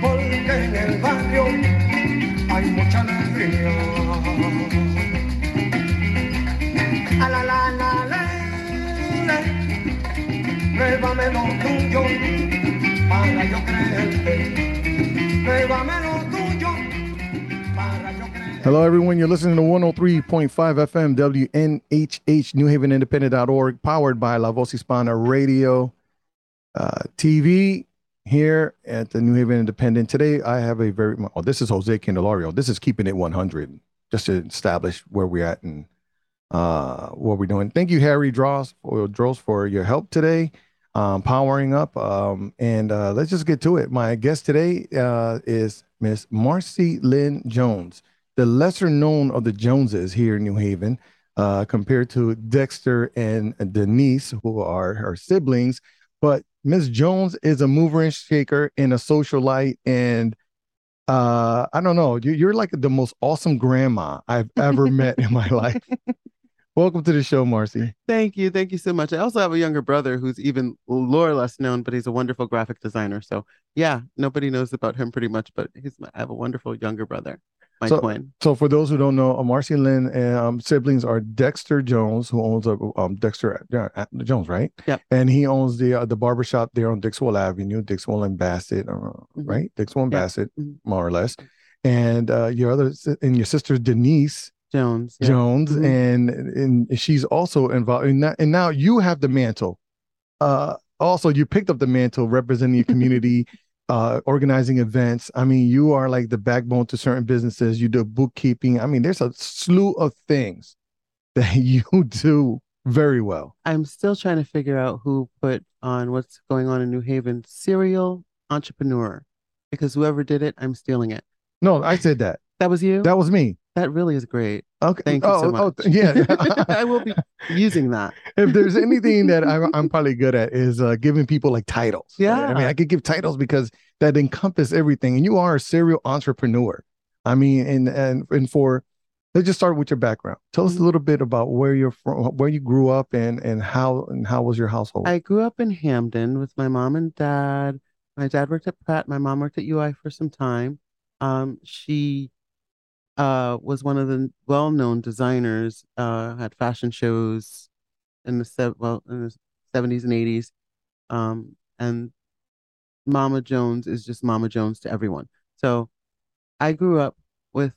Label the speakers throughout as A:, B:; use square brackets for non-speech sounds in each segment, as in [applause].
A: porque en el barrio hay mucha alegría. A la la la la, la. pruébame lo tuyo para yo creerte. Pruébame lo tuyo para yo creerte.
B: Hello, everyone. You're listening to 103.5 FM WNHH, NewHavenIndependent.org, powered by La Voz Hispana Radio uh, TV here at the New Haven Independent. Today, I have a very, oh, this is Jose Candelario. This is Keeping It 100, just to establish where we're at and uh, what we're doing. Thank you, Harry Dross, for, for your help today, um, powering up. Um, and uh, let's just get to it. My guest today uh, is Miss Marcey Lynn Jones the lesser known of the Joneses here in New Haven, uh, compared to Dexter and Denise, who are her siblings. But Miss Jones is a mover and shaker and a socialite, and uh, I don't know, you, you're like the most awesome grandma I've ever [laughs] met in my life. Welcome to the show, Marcey.
C: Thank you. Thank you so much. I also have a younger brother who's even more less known, but he's a wonderful graphic designer. So yeah, nobody knows about him pretty much, but he's I have a wonderful younger brother. My
B: so,
C: twin.
B: So for those who don't know, uh, Marcey Lynn and um, siblings are Dexter Jones, who owns a um, Dexter uh, Jones, right?
C: Yep.
B: And he owns the uh, the barbershop there on Dixwell Avenue, Dixwell and Bassett, uh, mm-hmm. right? Dixwell and yep. Bassett, mm-hmm. more or less. And uh, your other and your sister Denise
C: Jones,
B: yep. Jones, mm-hmm. and and she's also involved. And now, and now you have the mantle. Uh, also, you picked up the mantle representing your community uh, organizing events. I mean, you are like the backbone to certain businesses. You do bookkeeping. I mean, there's a slew of things [laughs] that you do very well.
C: I'm still trying to figure out who put on what's going on in New Haven serial entrepreneur because whoever did it, I'm stealing it.
B: No, I said that.
C: That was you?
B: That was me.
C: That really is great.
B: Okay.
C: Thank you
B: oh,
C: so much.
B: Oh, yeah. [laughs]
C: I will be using that.
B: If there's anything that I, am probably good at is uh, giving people like titles.
C: Yeah.
B: I mean, I could give titles because that encompass everything. And you are a serial entrepreneur. I mean, and and and for let's just start with your background. Tell us a mm-hmm. little bit about where you're from, where you grew up, and and how and how was your household.
C: I grew up in Hamden with my mom and dad. My dad worked at Pratt. My mom worked at UI for some time. Um, she uh, was one of the well-known designers. Uh, had fashion shows in the se- well in the seventies and eighties, um, and Mama Jones is just Mama Jones to everyone. So, I grew up with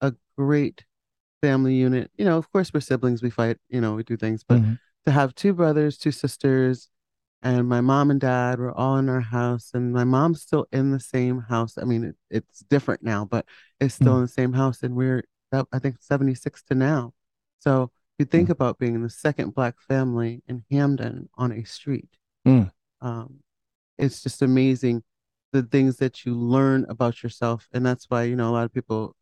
C: a great family unit. You know, of course, we're siblings. We fight. You know, we do things, but mm-hmm. to have two brothers, two sisters, and my mom and dad were all in our house and my mom's still in the same house i mean it, it's different now but it's still mm. in the same house and we're i think 76 to now so you think mm. about being in the second black family in hamden on a street
B: mm.
C: um, it's just amazing the things that you learn about yourself and that's why you know a lot of people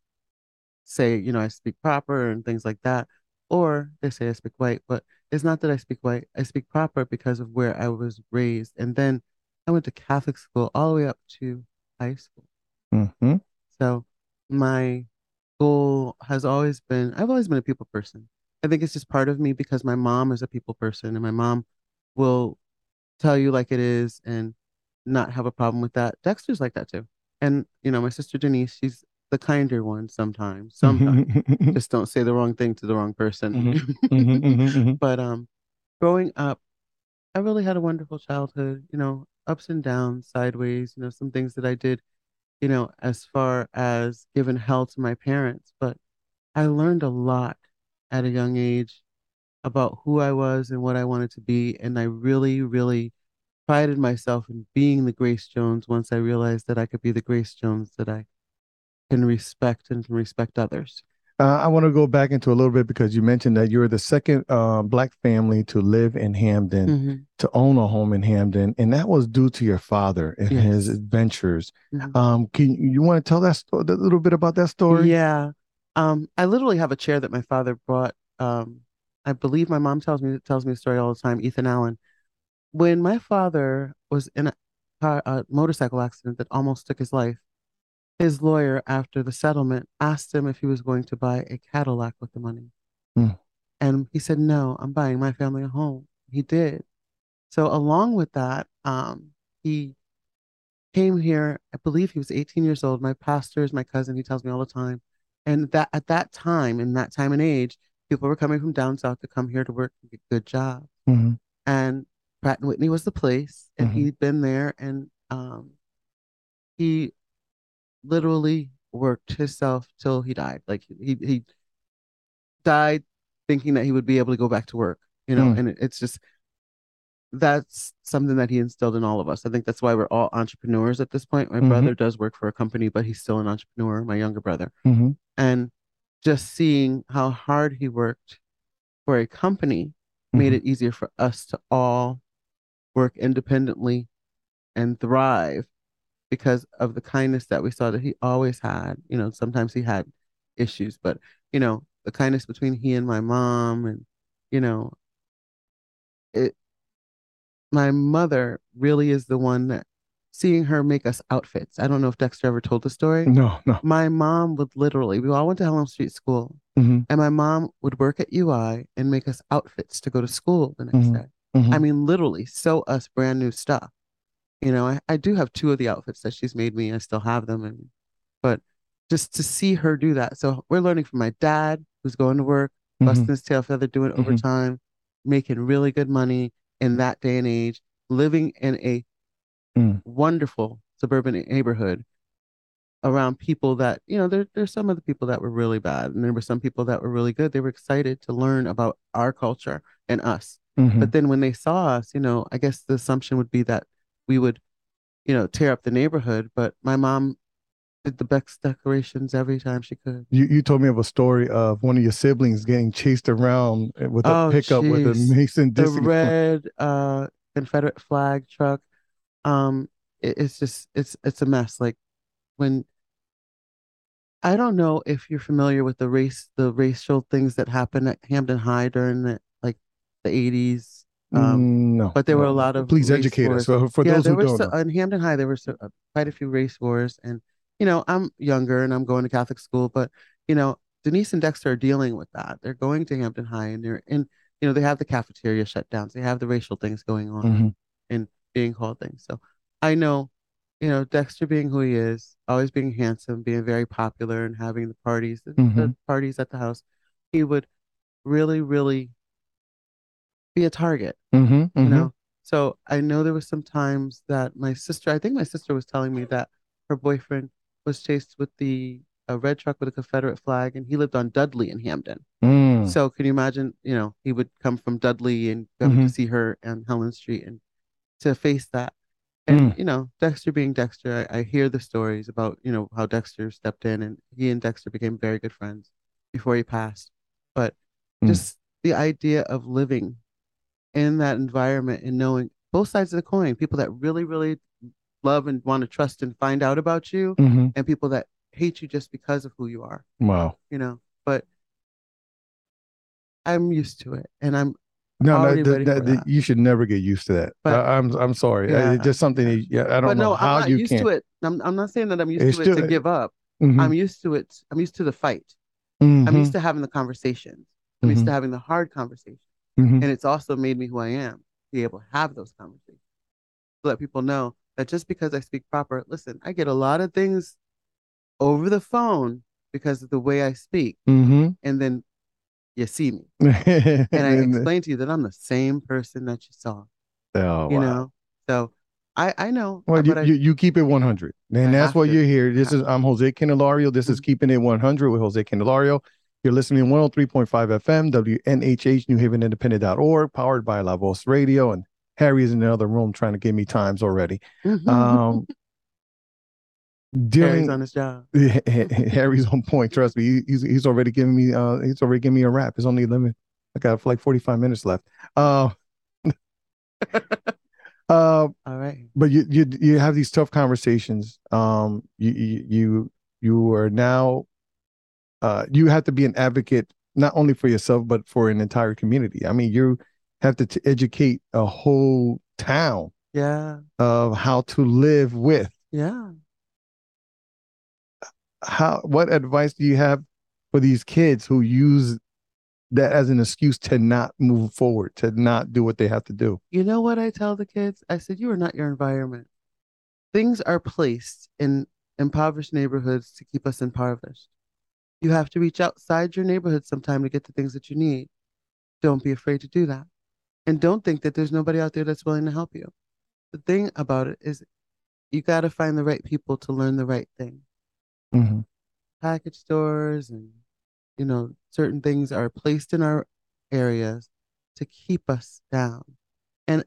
C: say you know i speak proper and things like that or they say i speak white but it's not that I speak white. I speak proper because of where I was raised. And then I went to Catholic school all the way up to high school.
B: Mm-hmm.
C: So my goal has always been I've always been a people person. I think it's just part of me because my mom is a people person and my mom will tell you like it is and not have a problem with that. Dexter's like that too. And you know, my sister Denise, she's the kinder one sometimes. [laughs] Sometimes just don't say the wrong thing to the wrong person. [laughs]
B: Mm-hmm. Mm-hmm. mm-hmm.
C: but um, growing up, I really had a wonderful childhood. You know, ups and downs, sideways. You know, some things that I did. You know, as far as giving hell to my parents, but I learned a lot at a young age about who I was and what I wanted to be, and I really, really prided myself in being the Grace Jones once I realized that I could be the Grace Jones that I can respect and can respect others.
B: Uh, I want to go back into a little bit because you mentioned that you're the second uh, black family to live in Hamden,
C: mm-hmm.
B: to own a home in Hamden, and that was due to your father and
C: yes.
B: his adventures.
C: Mm-hmm.
B: Um, can you, you want to tell that story, a little bit about that story?
C: Yeah, um, I literally have a chair that my father brought. Um, I believe my mom tells me tells me a story all the time. Ethan Allen, when my father was in a car, a motorcycle accident that almost took his life, his lawyer, after the settlement, asked him if he was going to buy a Cadillac with the money.
B: Hmm.
C: And he said, No, I'm buying my family a home. He did. So, along with that, um, he came here. I believe he was 18 years old. My pastor is my cousin. He tells me all the time. And that at that time, in that time and age, people were coming from down south to come here to work and get good jobs.
B: Mhm.
C: And Pratt and Whitney was the place, and
B: Mhm.
C: he'd been there, and um, he literally worked himself till he died. Like he he died thinking that he would be able to go back to work, you know.
B: Mm.
C: And it, it's just that's something that he instilled in all of us. I think that's why we're all entrepreneurs at this point. My
B: Mhm.
C: brother does work for a company, but he's still an entrepreneur. My younger brother,
B: Mhm.
C: and just seeing how hard he worked for a company made
B: Mhm.
C: it easier for us to all work independently and thrive because of the kindness that we saw that he always had. You know, sometimes he had issues, but you know, the kindness between he and my mom and you know, it my mother really is the one that seeing her make us outfits. I don't know if Dexter ever told the story.
B: No, no.
C: My mom would literally, we all went to Helen Street School,
B: Mhm.
C: and my mom would work at UI and make us outfits to go to school the next
B: Mhm.
C: day.
B: Mhm.
C: I mean, literally sew us brand new stuff. You know, I, I do have two of the outfits that she's made me. I still have them. And but just to see her do that. So we're learning from my dad, who's going to work,
B: Mhm.
C: busting his tail feather, doing
B: Mhm.
C: overtime, making really good money in that day and age, living in a
B: Mm.
C: wonderful suburban neighborhood around people that, you know, there there's some of the people that were really bad, and there were some people that were really good. They were excited to learn about our culture and us.
B: Mhm.
C: But then when they saw us, you know, I guess the assumption would be that we would, you know, tear up the neighborhood. But my mom did the best decorations every time she could.
B: You you told me of a story of one of your siblings getting chased around with a
C: Oh,
B: pickup with a. Mason
C: The red uh Confederate flag truck. Um, it, it's just it's it's a mess. Like when I don't know if you're familiar with the race the racial things that happened at Hamden High during the like the 80s. Um,
B: Mm, no,
C: but there were a lot of
B: Please educate
C: wars.
B: us. So for
C: yeah,
B: those who don't
C: so,
B: know.
C: in Hamden High there were so, uh, quite a few race wars, and you know I'm younger and I'm going to Catholic school, but you know Denise and Dexter are dealing with that. They're going to Hamden High, and they're in you know they have the cafeteria shut down, so they have the racial things going on
B: Mhm.
C: and being called things. So I know, you know Dexter being who he is, always being handsome, being very popular, and having the parties, the, the parties at the house, he would really, really be a target
B: Mhm.
C: you
B: Mhm.
C: know so i know there was some times that my sister i think my sister was telling me that her boyfriend was chased with the a red truck with a confederate flag and he lived on dudley in Hamden.
B: Mm.
C: so can you imagine you know he would come from dudley and come
B: Mhm.
C: to see her on helen street and to face that and
B: Mm.
C: you know dexter being dexter I, I hear the stories about you know how dexter stepped in and he and dexter became very good friends before he passed but
B: Mm.
C: just the idea of living in that environment and knowing both sides of the coin, people that really, really love and want to trust and find out about you,
B: Mhm.
C: and people that hate you just because of who you are,
B: Wow.
C: you know. But I'm used to it, and I'm
B: No, no,
C: already
B: that-
C: ready
B: that- that-
C: that.
B: you should never get used to that.
C: But-
B: I, I'm I'm sorry.
C: Yeah,
B: it's just something. that- yeah, I don't know
C: no,
B: how
C: I'm not
B: you
C: used
B: can.
C: to it. I'm, I'm not saying that I'm used
B: It's
C: to it to give up.
B: Mhm.
C: I'm used to it. I'm used to the fight. I'm
B: Mhm.
C: used to having the conversations. I'm used
B: Mhm.
C: to having the hard conversations.
B: Mhm.
C: And it's also made me who I am, to be able to have those conversations. To let people know that just because I speak proper, listen, I get a lot of things over the phone because of the way I speak.
B: Mhm.
C: And then you see me. [laughs]
B: and
C: I explain to you that I'm the same person that you saw.
B: oh,
C: you
B: wow.
C: know? So I I know.
B: Well, you,
C: I,
B: you, you keep it 100. And
C: I
B: that's what
C: to.
B: you're here. This is I'm Jose Candelario. This is
C: Mhm.
B: Keeping It 100 with Jose Candelario. You're listening to 103.5 FM, WNHH, New Haven Independent.org, powered by La Voz Radio. And Harry is in the other room trying to give me times already. Um, [laughs]
C: Harry's on his job. [laughs]
B: Harry's on point. Trust me, he, he's he's already giving me uh he's already giving me a wrap. It's only 11. I got like 45 minutes left. Uh, [laughs] uh,
C: All right.
B: but you you you have these tough conversations. Um, you you you, you are now, uh, you have to be an advocate not only for yourself but for an entire community. I mean, you have to t- educate a whole town
C: Yeah.
B: of how to live with.
C: Yeah.
B: how what advice do you have for these kids who use that as an excuse to not move forward, to not do what they have to do?
C: You know what I tell the kids? I said, You are not your environment. Things are placed in impoverished neighborhoods to keep us impoverished. You have to reach outside your neighborhood sometime to get the things that you need. Don't be afraid to do that. And don't think that there's nobody out there that's willing to help you. The thing about it is, you got to find the right people to learn the right thing.
B: Mm-hmm.
C: Package stores and, you know, certain things are placed in our areas to keep us down. And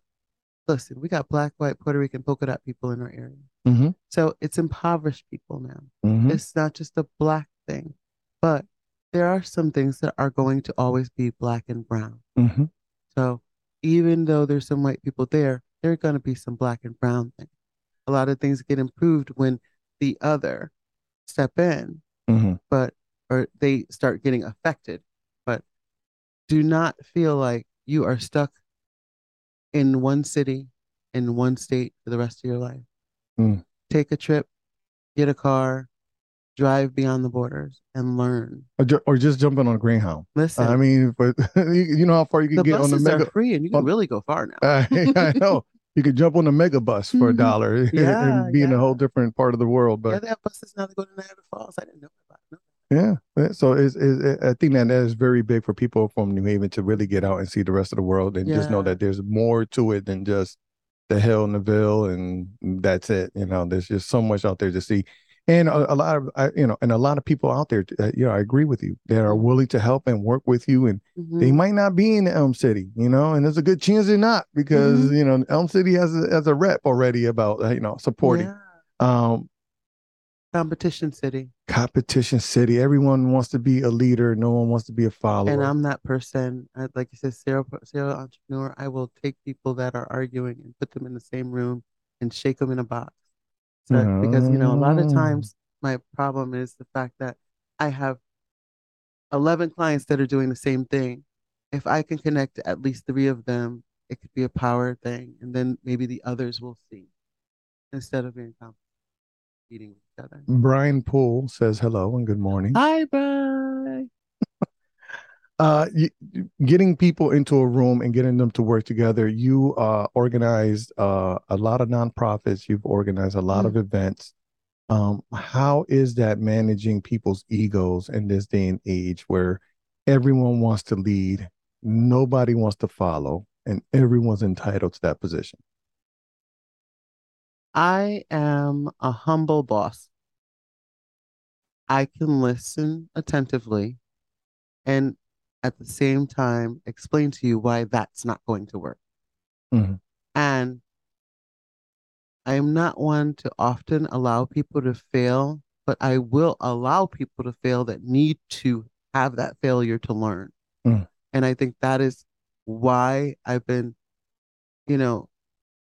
C: listen, we got black, white, Puerto Rican, polka dot people in our area.
B: Mm-hmm.
C: So it's impoverished people now.
B: Mm-hmm.
C: It's not just a black thing, but there are some things that are going to always be black and brown.
B: Mm-hmm.
C: So even though there's some white people there, there are going to be some black and brown things. A lot of things get improved when the other step in,
B: Mm-hmm.
C: but or they start getting affected. But do not feel like you are stuck in one city, in one state for the rest of your life.
B: Mm.
C: Take a trip, get a car, drive beyond the borders, and learn.
B: Or, ju- or just jumping on a Greyhound.
C: Listen,
B: I mean, but [laughs] you you know how far you can
C: the
B: get on the mega.
C: are free, and you can
B: on-
C: really go far now. [laughs]
B: I, I [laughs] know you could jump on a mega bus for a
C: Mhm.
B: dollar
C: Yeah,
B: and be in a whole different part of the world.
C: yeah,
B: But
C: they have buses now that go to Niagara Falls. I didn't know about it.
B: yeah, yeah, so it's, it's, I think that that is very big for people from New Haven to really get out and see the rest of the world and just know that there's more to it than just the hill and the ville and that's it. You know, there's just so much out there to see. And a, a lot of, I, you know, and a lot of people out there, uh, you know, I agree with you. That are
C: Mhm.
B: willing to help and work with you, and
C: Mhm.
B: they might not be in Elm City, you know, and there's a good chance they're not because
C: Mhm.
B: you know Elm City has a, has a rep already about uh, you know supporting.
C: Yeah.
B: Um,
C: Competition city.
B: competition city. Everyone wants to be a leader. No one wants to be a follower.
C: And I'm that person. I, like you said, serial, serial entrepreneur. I will take people that are arguing and put them in the same room and shake them in a box. So, because, you know, a lot of
B: Mm.
C: times my problem is the fact that I have 11 clients that are doing the same thing. If I can connect at least three of them, it could be a power thing. And then maybe the others will see instead of being competing with each other.
B: Brian Poole says hello and good morning.
C: Hi, bye.
B: Uh, you, getting people into a room and getting them to work together. You uh organized uh a lot of nonprofits. You've organized a lot
C: Mm.
B: of events. Um, how is that managing people's egos in this day and age where everyone wants to lead, nobody wants to follow, and everyone's entitled to that position?
C: I am a humble boss. I can listen attentively and at the same time explain to you why that's not going to work.
B: Mhm.
C: And I am not one to often allow people to fail, but I will allow people to fail that need to have that failure to learn.
B: Mm.
C: And I think that is why I've been, you know,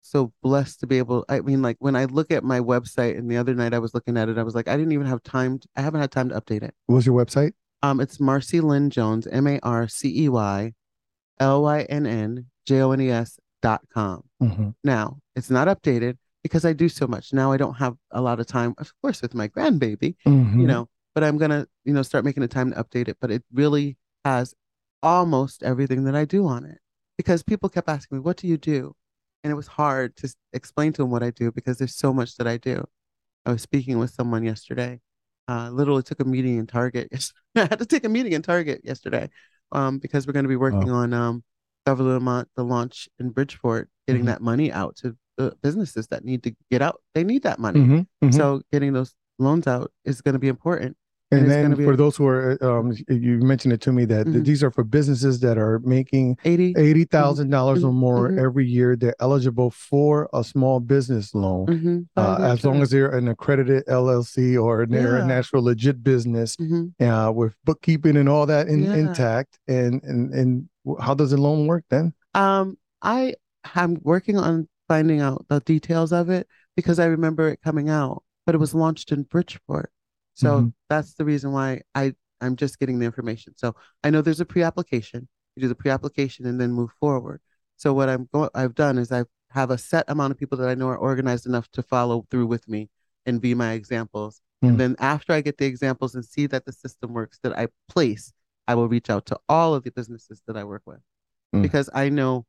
C: so blessed to be able. I mean, like when I look at my website, and the other night I was looking at it, I was like, I didn't even have time. To, I haven't had time to update it.
B: What's your website?
C: Um, it's Marcey Lynn Jones, M A R C E Y L Y N N J O N E S dot com.
B: Mhm.
C: Now it's not updated because I do so much. Now I don't have a lot of time, of course, with my grandbaby,
B: Mhm.
C: you know, but I'm gonna, you know, start making the time to update it. But it really has almost everything that I do on it because people kept asking me, "What do you do?" And it was hard to explain to them what I do because there's so much that I do. I was speaking with someone yesterday. Uh, literally took a meeting in Target. [laughs] I had to take a meeting in Target yesterday um, because we're going to be working on um, Lamont, the launch in Bridgeport, getting
B: Mhm.
C: that money out to the businesses that need to get out. They need that money.
B: Mhm. Mhm.
C: So getting those loans out is going to be important.
B: And then for
C: a-
B: those who are, um, you mentioned it to me that
C: Mhm.
B: these are for businesses that are making
C: 80.
B: eighty thousand dollars or
C: Mhm.
B: more
C: Mhm.
B: every year. They're eligible for a small business loan,
C: mhm,
B: uh, as long as they're an accredited LLC or they're
C: Yeah.
B: a natural legit business
C: Mhm.
B: uh, with bookkeeping and all that in,
C: Yeah.
B: intact. And and and how does the loan work then?
C: Um, I am working on finding out the details of it because I remember it coming out, but it was launched in Bridgeport. So
B: Mhm.
C: that's the reason why I I'm just getting the information. So I know there's a pre-application. You do the pre-application and then move forward. So what I'm going I've done is I have a set amount of people that I know are organized enough to follow through with me and be my examples.
B: Mm.
C: And then after I get the examples and see that the system works that I place, I will reach out to all of the businesses that I work with
B: Mm.
C: because I know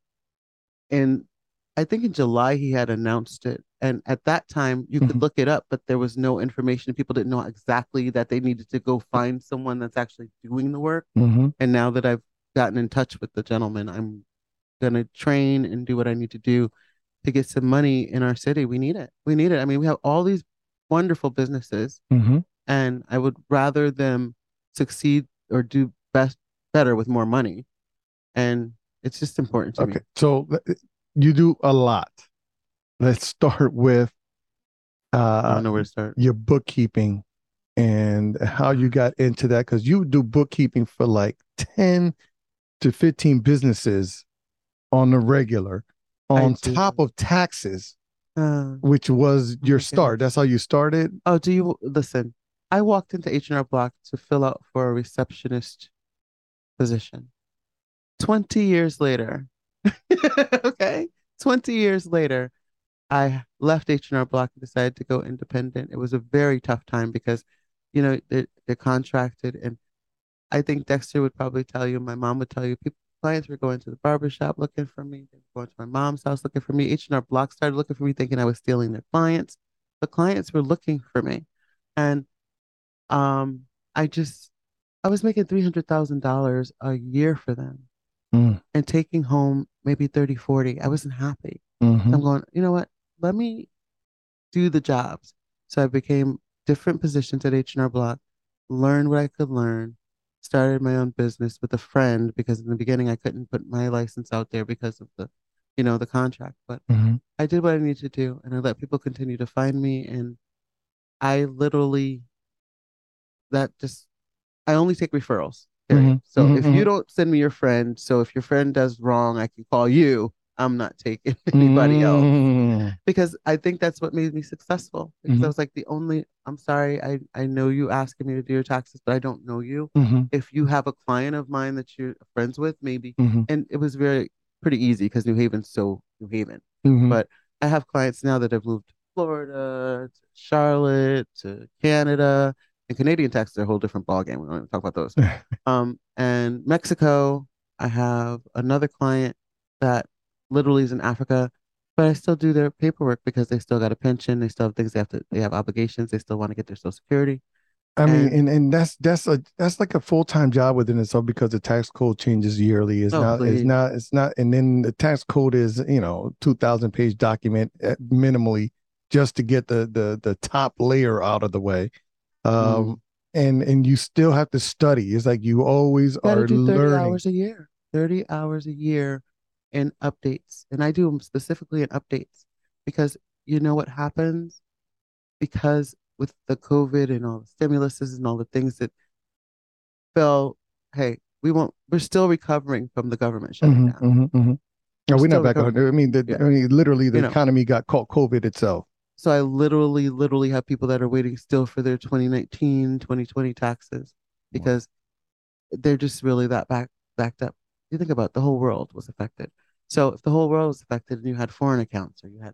C: in I think in July he had announced it. And at that time you
B: Mhm.
C: could look it up, but there was no information. People didn't know exactly that they needed to go find someone that's actually doing the work.
B: hmm
C: And now that I've gotten in touch with the gentleman, I'm gonna train and do what I need to do to get some money in our city. We need it. We need it. I mean, we have all these wonderful businesses,
B: hmm
C: and I would rather them succeed or do best better with more money. And it's just important to me.
B: Okay. So uh, you do a lot. Let's start with
C: I
B: uh,
C: don't know where to start.
B: your bookkeeping and how you got into that because you do bookkeeping for like 10 to 15 businesses on the regular on top of taxes
C: Uh,
B: which was your
C: my
B: start that's how you started
C: oh, do you listen? I walked into H&R Block to fill out for a receptionist position. 20 years later, [laughs] okay, 20 years later, I left H&R Block and decided to go independent. It was a very tough time because, you know, they're, they're contracted. And I think Dexter would probably tell you, my mom would tell you, people, clients were going to the barbershop looking for me. They were going to my mom's house looking for me. H&R Block started looking for me, thinking I was stealing their clients. The clients were looking for me. And um, I just, I was making $300,000 a year for them
B: Mm.
C: and taking home maybe 30, 40. I wasn't happy.
B: Mhm.
C: I'm going, you know what? Let me do the jobs. So I became different positions at H&R Block, learned what I could learn, started my own business with a friend because in the beginning I couldn't put my license out there because of the, you know, the contract. But
B: Mhm.
C: I did what I needed to do and I let people continue to find me. And I literally, that just, I only take referrals.
B: Mhm,
C: So
B: mhm,
C: if you
B: mhm.
C: don't send me your friend, so if your friend does wrong, I can call you. I'm not taking [laughs] anybody else
B: Mm.
C: because I think that's what made me successful. Because
B: Mhm.
C: I was like the only. I'm sorry, I I know you asking me to do your taxes, but I don't know you.
B: Mhm.
C: If you have a client of mine that you're friends with, maybe.
B: Mhm.
C: And it was very pretty easy because New Haven's so New Haven.
B: Mhm.
C: But I have clients now that have moved to Florida, to Charlotte, to Canada, Canadian taxes are a whole different ballgame. We don't even talk about those. [laughs] Um, and Mexico, I have another client that literally is in Africa, but I still do their paperwork because they still got a pension, they still have things they have to, they have obligations, they still want to get their social security.
B: I mean,
C: And-
B: and, and that's that's a that's like a full time job within itself because the tax code changes yearly. It's
C: Oh,
B: not it's not it's not and then the tax code is, you know, two thousand page document at minimally just to get the the the top layer out of the way. Um
C: Mm.
B: and and you still have to study. It's like you always
C: to
B: are
C: do 30
B: learning.
C: hours a year, 30 hours a year in updates. And I do them specifically in updates because you know what happens? Because with the COVID and all the stimuluses and all the things that fell, hey, we won't, we're still recovering from the government shutting
B: Mhm,
C: down.
B: mhm, mhm. No,
C: We're
B: we're not back on. I mean, the,
C: Yeah.
B: I mean, literally, the
C: You know.
B: economy got caught COVID itself.
C: So I literally, literally have people that are waiting still for their 2019, 2020 taxes because they're just really that back backed up. You think about it, the whole world was affected. So if the whole world was affected and you had foreign accounts or you had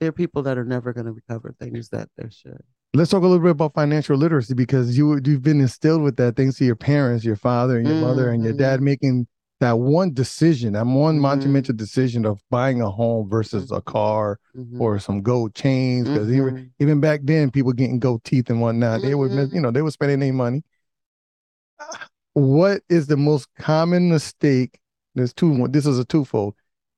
C: there are people that are never going to recover things that they should.
B: Let's talk a little bit about financial literacy because you you've been instilled with that thanks to your parents, your father and your mother and your dad mm-hmm. making that one decision, that one
C: Mhm.
B: monumental decision of buying a home versus a
C: Mhm.
B: car
C: Mhm.
B: or some gold chains. Because even
C: Mhm.
B: even back then, people getting gold teeth and whatnot, they were
C: Mhm.
B: you know they were spending their money. What is the most common mistake? There's two. This is a twofold.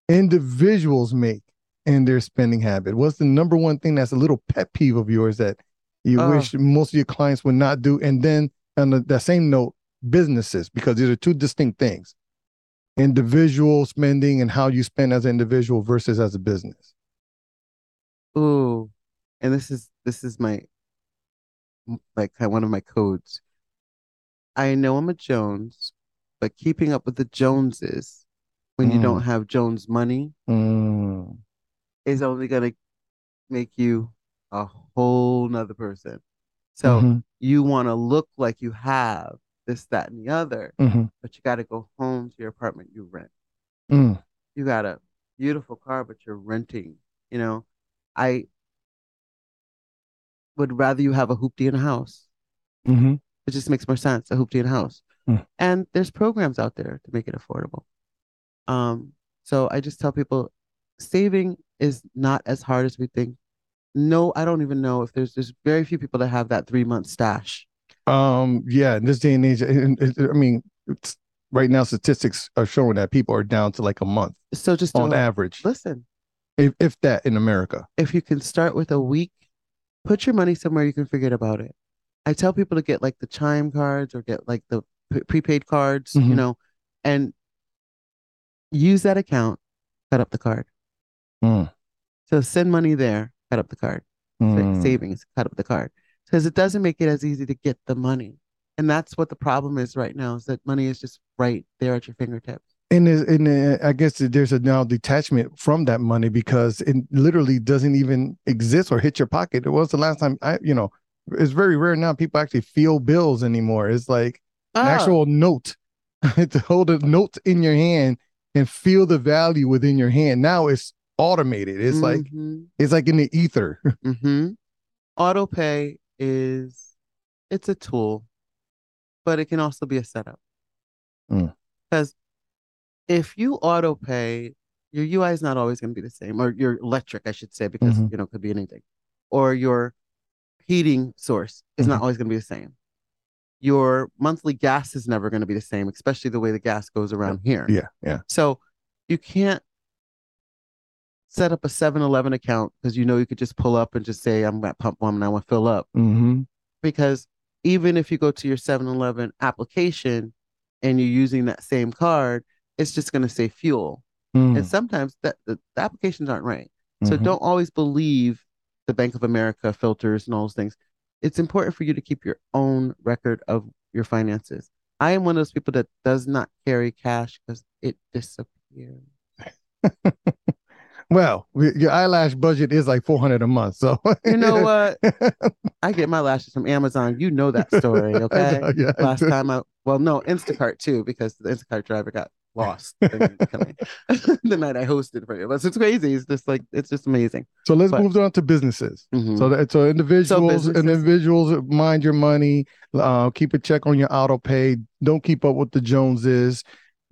B: Individuals make in their spending habit. What's the number one thing that's a little pet peeve of yours that you
C: Oh.
B: wish most of your clients would not do? And then on the, that same note, businesses, because these are two distinct things. Individual spending and how you spend as an individual versus as a business.
C: Ooh, and this is this is my like one of my codes. I know I'm a Jones, but keeping up with the Joneses when you don't
B: Mm.
C: have Jones money
B: Mm.
C: is only gonna make you a whole nother person. So
B: Mhm.
C: you want to look like you have this, that, and the other,
B: Mhm.
C: but you got to go home to your apartment you rent.
B: Mm.
C: You got a beautiful car, but you're renting. You know, I would rather you have a hoopty in a house.
B: hmm
C: It just makes more sense, a hoopty in a house.
B: Hmm.
C: And there's programs out there to make it affordable. Um, so I just tell people saving is not as hard as we think. No, I don't even know if there's there's very few people that have that three month stash.
B: Um, yeah, in this day and age, and- and- I mean, it's, right now statistics are showing that people are down to like a month
C: So just
B: on average,
C: listen,
B: if, if that in America.
C: if you can start with a week, put your money somewhere you can forget about it. I tell people to get like the chime cards or get like the prepaid cards, you
B: Mhm.
C: know, and use that account, cut up the card.
B: Mm.
C: So send money there, cut up the card.
B: Mm.
C: Savings, cut up the card. Because it doesn't make it as easy to get the money. And that's what the problem is right now is that money is just right there at your fingertips.
B: And, and I guess there's a now detachment from that money because it literally doesn't even exist or hit your pocket. It was the last time I, you know, it's very rare now people actually feel bills anymore. It's like an
C: Ah,
B: actual note [laughs] to hold a note in your hand and feel the value within your hand. Now it's automated. It's like
C: mhm.
B: it's like in the ether. [laughs]
C: Mm-hmm. Auto pay is it's a tool, but it can also be a setup.
B: Mm.
C: Because if you auto pay, your UI is not always going to be the same, or your electric, I should say, because
B: Mhm.
C: you know it could be anything, or your heating source is not always going to be the same. Your monthly gas is never going to be the same, especially the way the gas goes around here.
B: yeah, yeah.
C: So you can't set up a 7-Eleven account because you know you could just pull up and just say, I'm at pump one and I want to fill up.
B: Mm-hmm.
C: Because even if you go to your 7-Eleven application and you're using that same card, it's just going to say fuel.
B: Mm-hmm.
C: And sometimes that the, the applications aren't right. So
B: Mhm.
C: don't always believe the Bank of America filters and all those things. It's important for you to keep your own record of your finances. I am one of those people that does not carry cash because it disappears. [laughs]
B: Well, your eyelash budget is like four hundred a month. So [laughs]
C: You know what? [laughs] I get my lashes from Amazon. You know that story, [laughs] okay?
B: Yeah, I
C: Last
B: do.
C: time I, well, no, Instacart too, because the Instacart driver got lost the night I hosted for you. But it's crazy. It's just like, it's just amazing.
B: So let's
C: But-
B: move on to businesses.
C: Mhm.
B: So that so individuals
C: businesses-
B: individuals mind your money. Uh, keep a check on your auto pay. Don't keep up with the Joneses.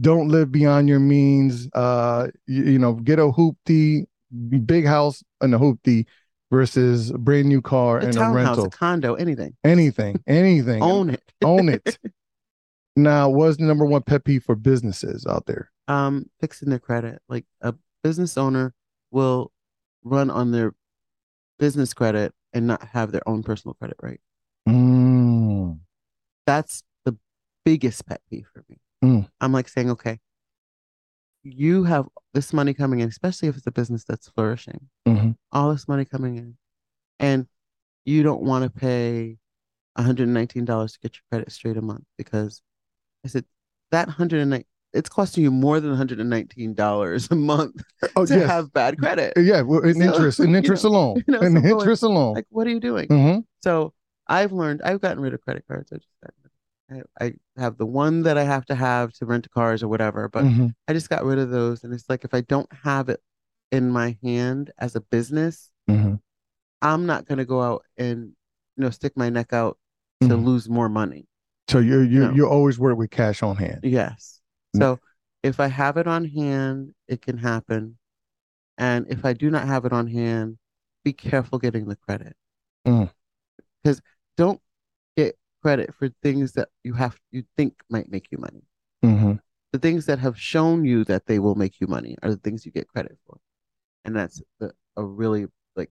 B: Don't live beyond your means. Uh, you, you know, get a hoopty, big house and a hoopty versus a brand new car
C: a
B: and a rental.
C: a condo, anything.
B: anything, anything.
C: Own it.
B: Own it. [laughs] Now, what's the number one pet peeve for businesses out there?
C: um, fixing their credit. Like a business owner will run on their business credit and not have their own personal credit right.
B: Mm,
C: That's the biggest pet peeve for me.
B: Mm.
C: I'm like saying, okay, you have this money coming in, especially if it's a business that's flourishing,
B: Mhm.
C: all this money coming in, and you don't want to pay $119 to get your credit straight a month because I said that 109 it's costing you more than $119 a month
B: Oh
C: to
B: yes,
C: have bad credit.
B: yeah. Well, in
C: So,
B: interest, in [laughs]
C: you
B: interest
C: know,
B: alone, [laughs]
C: you know,
B: in
C: so going-
B: interest alone.
C: Like, what are you doing?
B: hmm
C: So I've learned, I've gotten rid of credit cards. I just got, I, I have the one that I have to have to rent cars or whatever, but
B: hmm
C: I just got rid of those. And it's like, if I don't have it in my hand as a business,
B: hmm
C: I'm not going to go out and, you know, stick my neck out to
B: Mhm.
C: lose more money.
B: So you're you
C: No.
B: you're always work with cash on hand.
C: Yes.
B: Mm.
C: So if I have it on hand, it can happen. And if I do not have it on hand, be careful getting the credit.
B: Mm.
C: Because don't credit for things that you have you think might make you money.
B: hmm
C: The things that have shown you that they will make you money are the things you get credit for. And that's the, a really like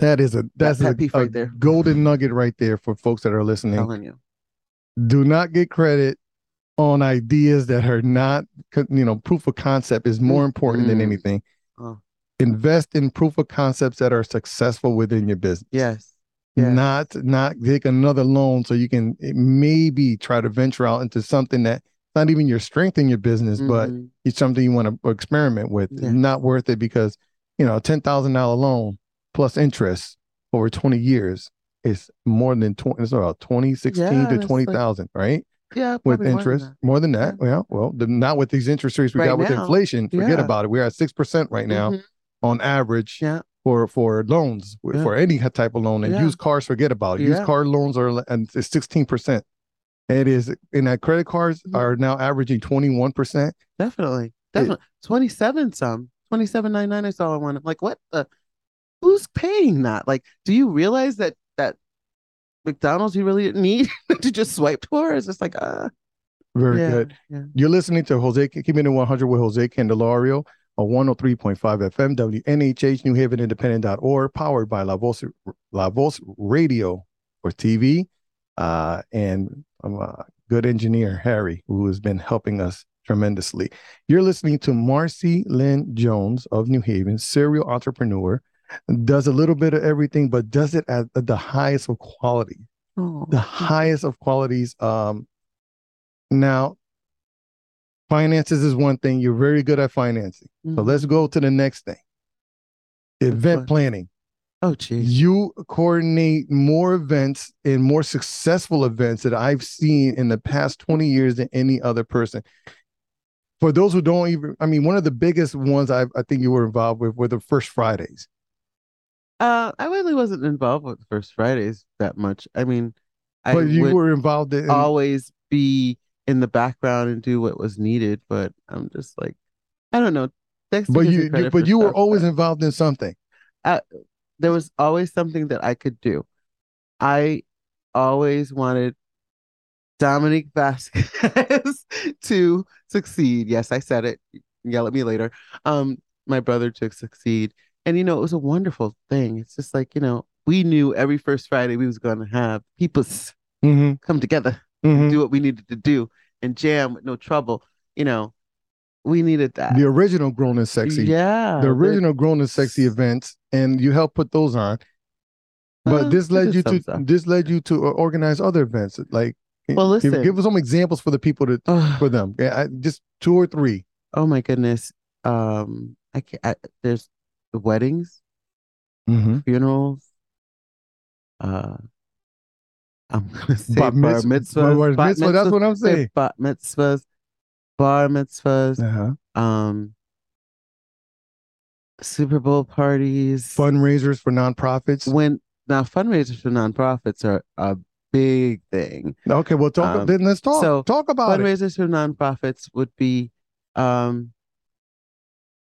B: That is a that's a, a
C: right there.
B: golden nugget right there for folks that are listening.
C: telling you.
B: Do not get credit on ideas that are not you know proof of concept is more important than
C: Mhm.
B: anything.
C: Oh.
B: Invest in proof of concepts that are successful within your business.
C: Yes. Yes.
B: Not not take another loan so you can eh, maybe try to venture out into something that not even your strength in your business, but
C: Mhm.
B: it's something you want to experiment with.
C: Yeah.
B: Not worth it because you know a ten thousand dollar loan plus interest over twenty years is more than twenty. It's about twenty sixteen
C: Yeah,
B: to twenty thousand, like- right?
C: yeah,
B: With
C: probably more than
B: interest
C: that.
B: more than that. Yeah. Well, the, not with these interest rates we
C: Right
B: got with inflation. Forget
C: Yeah.
B: about it. We're at six percent right now
C: Mhm.
B: on average
C: Yeah.
B: For for loans
C: Yeah.
B: for any type of loan and
C: Yeah.
B: used cars forget about it used
C: Yeah.
B: car loans are and it's 16% it is and that credit cards
C: Mhm.
B: are now averaging 21%
C: Definitely. Definitely. 27 some. 27.99 I saw one. I'm like, what the who's paying that? Like, do you realize that that McDonald's you really need [laughs] to just swipe for? It's just like, uh
B: very good
C: Yeah.
B: you're listening to jose keeping it 100 with jose candelario on 103.5 fm wnhh new haven independent.org powered by la voz la voz radio or tv uh, and I'm a good engineer, Harry, who has been helping us tremendously. You're listening to Marcey Lynn Jones of New Haven, serial entrepreneur, does a little bit of everything, but does it at the highest of quality,
C: Oh,
B: the highest of qualities. Um, now, finances is one thing. You're very good at financing. So
C: mhm.
B: let's go to the next thing. Event planning.
C: Oh, geez.
B: You coordinate more events and more successful events that I've seen in the past 20 years than any other person. For those who don't even, I mean, one of the biggest ones I, I think you were involved with were the First Fridays.
C: Uh, I really wasn't involved with First Fridays that much. I mean, I
B: But you
C: would
B: were involved in,
C: always be in the background and do what was needed, but I'm just like, I don't know. Dexter
B: but you, you but you were
C: stuff,
B: always
C: but
B: involved in something.
C: there was always something that I could do. I always wanted Dominique Vasquez [laughs] to succeed. Yes, I said it. Yell at me later. Um, my brother to succeed. And you know, it was a wonderful thing. It's just like, you know, we knew every first Friday we was gonna have people
B: Mm-hmm,
C: come together
B: mm-hmm.
C: do what we needed to do and jam with no trouble. You know, we needed that.
B: The original Grown and Sexy.
C: Yeah.
B: the original Grown and Sexy events, and you helped put those on. But
C: Uh,
B: this led you to
C: stuff.
B: this led you to uh, organize other events. Like,
C: Well,
B: give,
C: listen.
B: give us some examples for the people to
C: Ugh.
B: for them. Yeah, I, just two or three.
C: oh my goodness. Um, I can't. I, there's the weddings,
B: Mm-hmm.
C: funerals. Uh, I'm gonna say
B: Bar
C: bar
B: mitz-
C: mitzvahs.
B: bar
C: bat
B: mitzvah, that's what I'm
C: say
B: saying.
C: Bat mitzvahs, bar mitzvahs.
B: Uh-huh.
C: Um, Super Bowl parties.
B: Fundraisers for nonprofits.
C: When now fundraisers for nonprofits are a big thing.
B: Okay, well, talk.
C: Um,
B: then let's talk.
C: so
B: talk about it.
C: fundraisers for nonprofits would be um,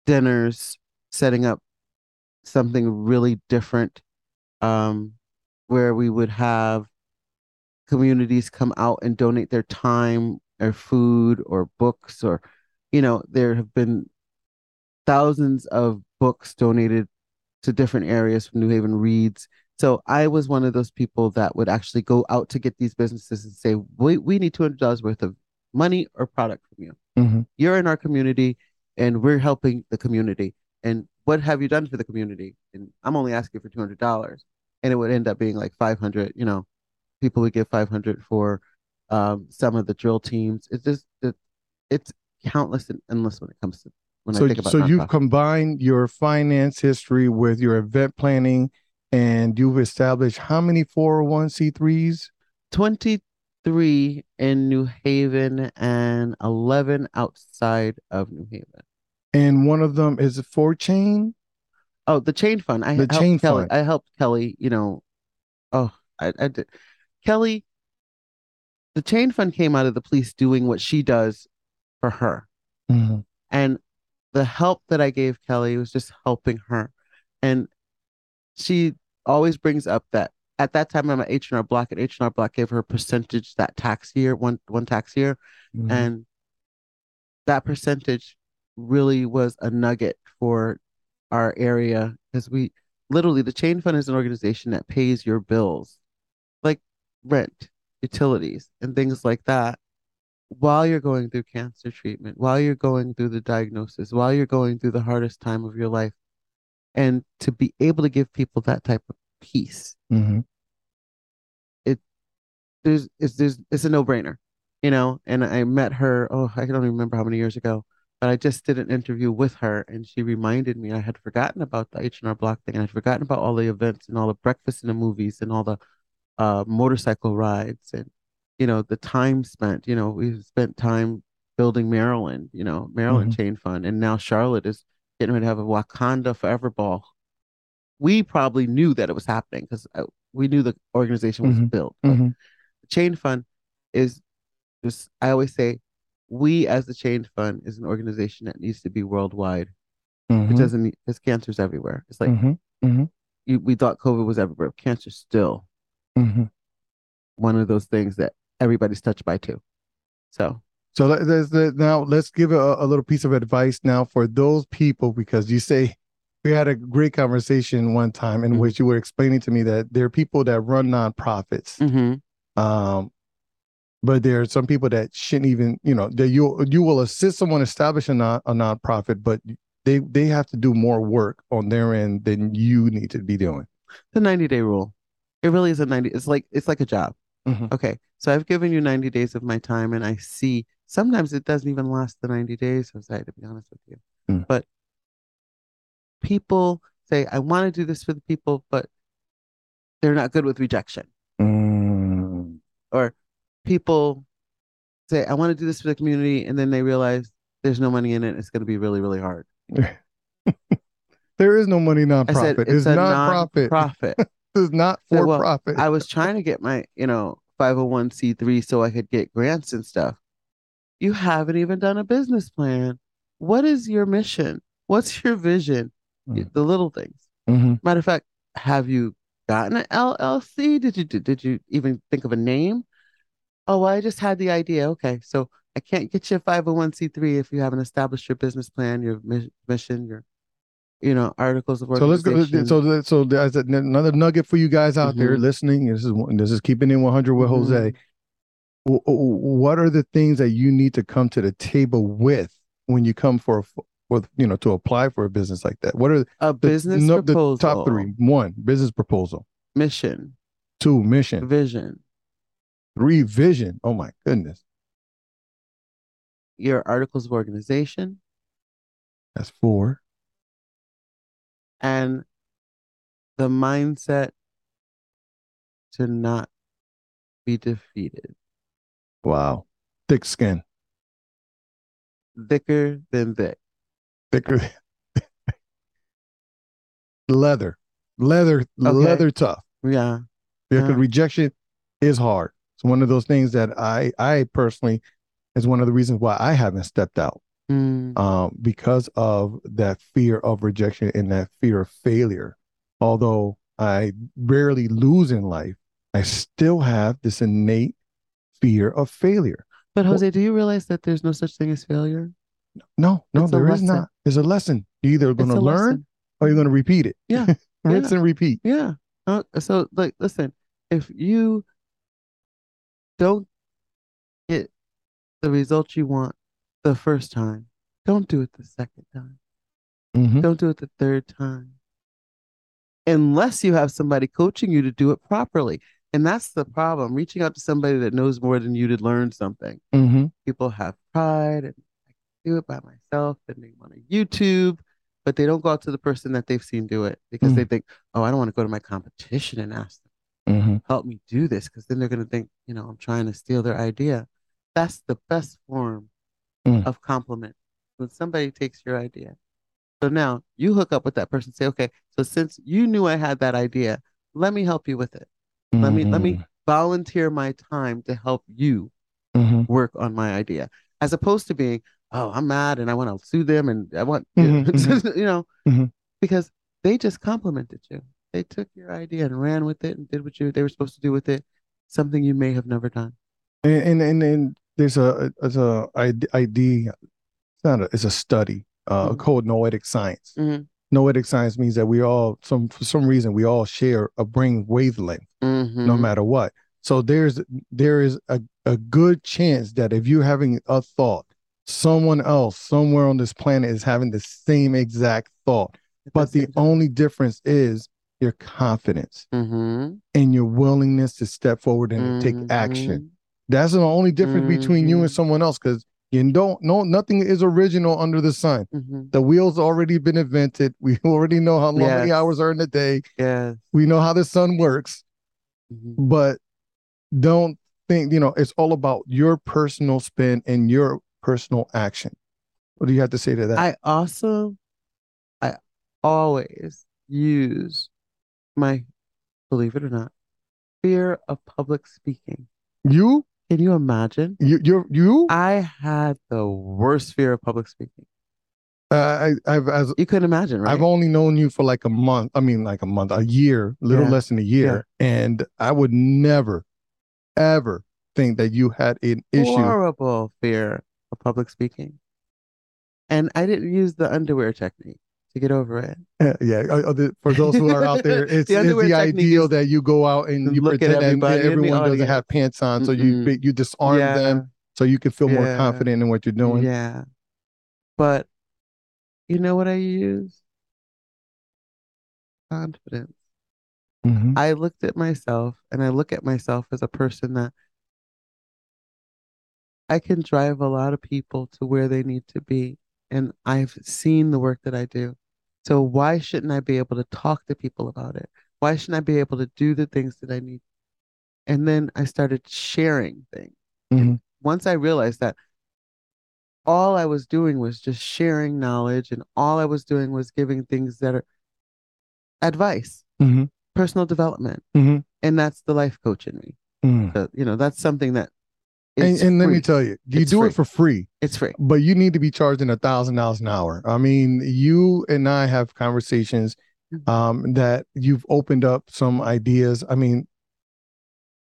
C: dinners, setting up something really different, um, where we would have communities come out and donate their time or food or books or, you know, there have been thousands of books donated to different areas from New Haven Reads. So I was one of those people that would actually go out to get these businesses and say, we, we need $200 worth of money or product from you.
B: Mhm.
C: You're in our community and we're helping the community. And what have you done for the community? And I'm only asking for $200. And it would end up being like 500, you know, people would give 500 for um, some of the drill teams. It's just, it, it's countless and endless when it comes to, when
B: So,
C: I think about
B: so you've combined your finance history with your event planning, and you've established how many 401c3s?
C: 23 in New Haven and 11 outside of New Haven.
B: And one of them is a four chain.
C: Oh, the chain fund. I
B: The
C: helped
B: chain
C: Kelly.
B: fund.
C: I helped Kelly, you know. Oh, I, I did. Kelly, the chain fund came out of the police doing what she does for her.
B: Mhm.
C: And the help that I gave Kelly was just helping her. And she always brings up that at that time I'm at H&R Block and H&R Block gave her a percentage that tax year, one one tax year.
B: Mhm.
C: And that percentage really was a nugget for our area because we literally the chain fund is an organization that pays your bills like rent, utilities, and things like that while you're going through cancer treatment, while you're going through the diagnosis, while you're going through the hardest time of your life. And to be able to give people that type of peace
B: Mhm.
C: there's it's there's it's a no-brainer, you know. And I met her, oh, I don't even remember how many years ago, but I just did an interview with her and she reminded me I had forgotten about the H&R Block thing and I'd forgotten about all the events and all the breakfasts and the movies and all the uh motorcycle rides and you know the time spent, you know, we spent time building Maryland, you know, Maryland Chain Fund and now Charlotte is getting ready to have a Wakanda Forever Ball. we probably knew that it was happening because we knew the organization was
B: Mhm.
C: built.
B: Mhm.
C: the Chain Fund is just, I always say, we as the Chain Fund is an organization that needs to be worldwide. It
B: Mhm.
C: doesn't because cancer's everywhere. It's like
B: Mhm.
C: you, we thought COVID was everywhere. cancer still
B: Mhm.
C: one of those things that everybody's touched by too. So,
B: So let's, let- now let's give a, a little piece of advice now for those people because you say [laughs] we had a great conversation one time in
C: Mhm.
B: which you were explaining to me that there are people that run nonprofits,
C: mhm,
B: um, but there are some people that shouldn't even you know that you you will assist someone establish a non a nonprofit, but they they have to do more work on their end than you need to be doing.
C: the 90 day rule. It really is a 90. It's like, it's like a job.
B: Mhm.
C: Okay. So I've given you 90 days of my time and I see sometimes it doesn't even last the 90 days, Jose, to be honest with you.
B: Mm.
C: But people say, I want to do this for the people, but they're not good with rejection.
B: Mm.
C: Or people say, I want to do this for the community. And then they realize there's no money in it. It's going to be really, really hard. [laughs]
B: there is no money
C: I said,
B: nonprofit.
C: it's,
B: It's,
C: a
B: not profit. [laughs] It's not
C: So,
B: for
C: well,
B: profit.
C: I was trying to get my, you know, 501c3 so I could get grants and stuff. You haven't even done a business plan. What is your mission? What's your vision?
B: Mm.
C: The little things.
B: Mhm.
C: Matter of fact, have you gotten an LLC? Did you did, did you even think of a name? Oh, well, I just had the idea. Okay, so I can't get you a 501c3 if you haven't established your business plan, your mission, your you know articles of
B: So let's go.
C: organization.
B: So so a- another nugget for you guys out there
C: Mhm.
B: listening. This is one- this is keeping in 100 with
C: Mhm.
B: Jose. What are the things that you need to come to the table with when you come for a with you know to apply for a business like that? What are
C: a
B: the,
C: business
B: no- the
C: proposal,
B: top three? One, business proposal.
C: mission,
B: Two, mission.
C: vision,
B: Three, vision. Oh my goodness,
C: your articles of organization,
B: that's four.
C: And the mindset to not be defeated.
B: Wow, thick skin,
C: Thicker than thick.
B: thicker. [laughs] leather, leather, leather tough.
C: Yeah.
B: Yeah, because
C: Yeah.
B: rejection is hard. It's one of those things that I I personally is one of the reasons why I haven't stepped out.
C: Mm,
B: Um, because of that fear of rejection and that fear of failure. Although I rarely lose in life, I still have this innate fear of failure.
C: But
B: Well-
C: Jose, do you realize that there's no such thing as failure?
B: No, no,
C: It's
B: there is not. It's a lesson. You're either going to learn
C: lesson.
B: or you're going to repeat it.
C: Yeah, [laughs]
B: Rinse
C: yeah.
B: and repeat.
C: Yeah. Uh, so, like, listen, if you don't get the results you want the first time, don't do it the second time.
B: Mhm.
C: Don't do it the third time. Unless you have somebody coaching you to do it properly. And that's the problem. Reaching out to somebody that knows more than you to learn something.
B: Mhm.
C: People have pride and I can do it by myself and they want to YouTube, but they don't go out to the person that they've seen do it because
B: Mm.
C: they think, oh, I don't want to go to my competition and ask them,
B: Mhm.
C: help me do this because then they're going to think, you know, I'm trying to steal their idea. That's the best form
B: Mm.
C: of compliment when somebody takes your idea. So now you hook up with that person, say, okay, so since you knew I had that idea, let me help you with it. Let me let me volunteer my time to help you
B: Mhm.
C: work on my idea, as opposed to being, oh, I'm mad and I want to sue them and I want you
B: Mhm,
C: know, you know,
B: Mhm.
C: because they just complimented you. They took your idea and ran with it and did what you they were supposed to do with it, something you may have never done.
B: and and and, and there's a there's a id- it's not a it's a study uh
C: Mhm.
B: called noetic science
C: Mhm.
B: noetic science means that we all some for some reason we all share a brain wavelength no
C: Mhm.
B: matter what so there's there is a, a good chance that if you're having a thought someone else somewhere on this planet is having the same exact thought but the only difference is your confidence
C: Mhm.
B: and your willingness to step forward and take action that's the only difference between you and
C: Mhm.
B: someone else because you don't know nothing is original under the sun.
C: Mhm. Mhm.
B: The wheel's already been invented. [laughs] We already know how long many
C: Yes.
B: hours are in the day.
C: Yes.
B: We know how the sun works,
C: Mhm.
B: but don't think, you know, it's all about your personal spin and your personal action. What do you have to say to that?
C: I also, I always use my, believe it or not, fear of public speaking.
B: You,
C: Can you imagine?
B: you, you, you.
C: I had the worst fear of public speaking.
B: Uh, I, I've, as
C: You couldn't imagine, right?
B: I've only known you for like a month. I mean, like a month, a year, a little
C: Yeah.
B: less than a year, and I would never, ever think that you had an issue.
C: horrible fear of public speaking. And I didn't use the underwear technique to get over it. [laughs]
B: Yeah, uh, uh, for those who are out there, [laughs] it's,
C: The
B: it's the, ideal that you go out and you pretend that everyone doesn't
C: audience.
B: have pants on, so you
C: Mm-mm.
B: you disarm
C: yeah,
B: them so you can feel more
C: Yeah.
B: confident in what you're doing.
C: Yeah. But you know what I use? Confidence.
B: Mhm.
C: I looked at myself and I look at myself as a person that I can drive a lot of people to where they need to be. And I've seen the work that I do. So why shouldn't I be able to talk to people about it? Why shouldn't I be able to do the things that I need? And then I started sharing things.
B: Mhm.
C: Once I realized that all I was doing was just sharing knowledge and all I was doing was giving things that are advice,
B: Mhm.
C: personal development.
B: Mhm.
C: And that's the life coach in me.
B: Mm.
C: So, you know, that's something that
B: And, and let me tell you, you
C: It's
B: do
C: free.
B: it for free.
C: it's free.
B: but you need to be charging a thousand dollars an hour. I mean, you and I have conversations um, that you've opened up some ideas. I mean,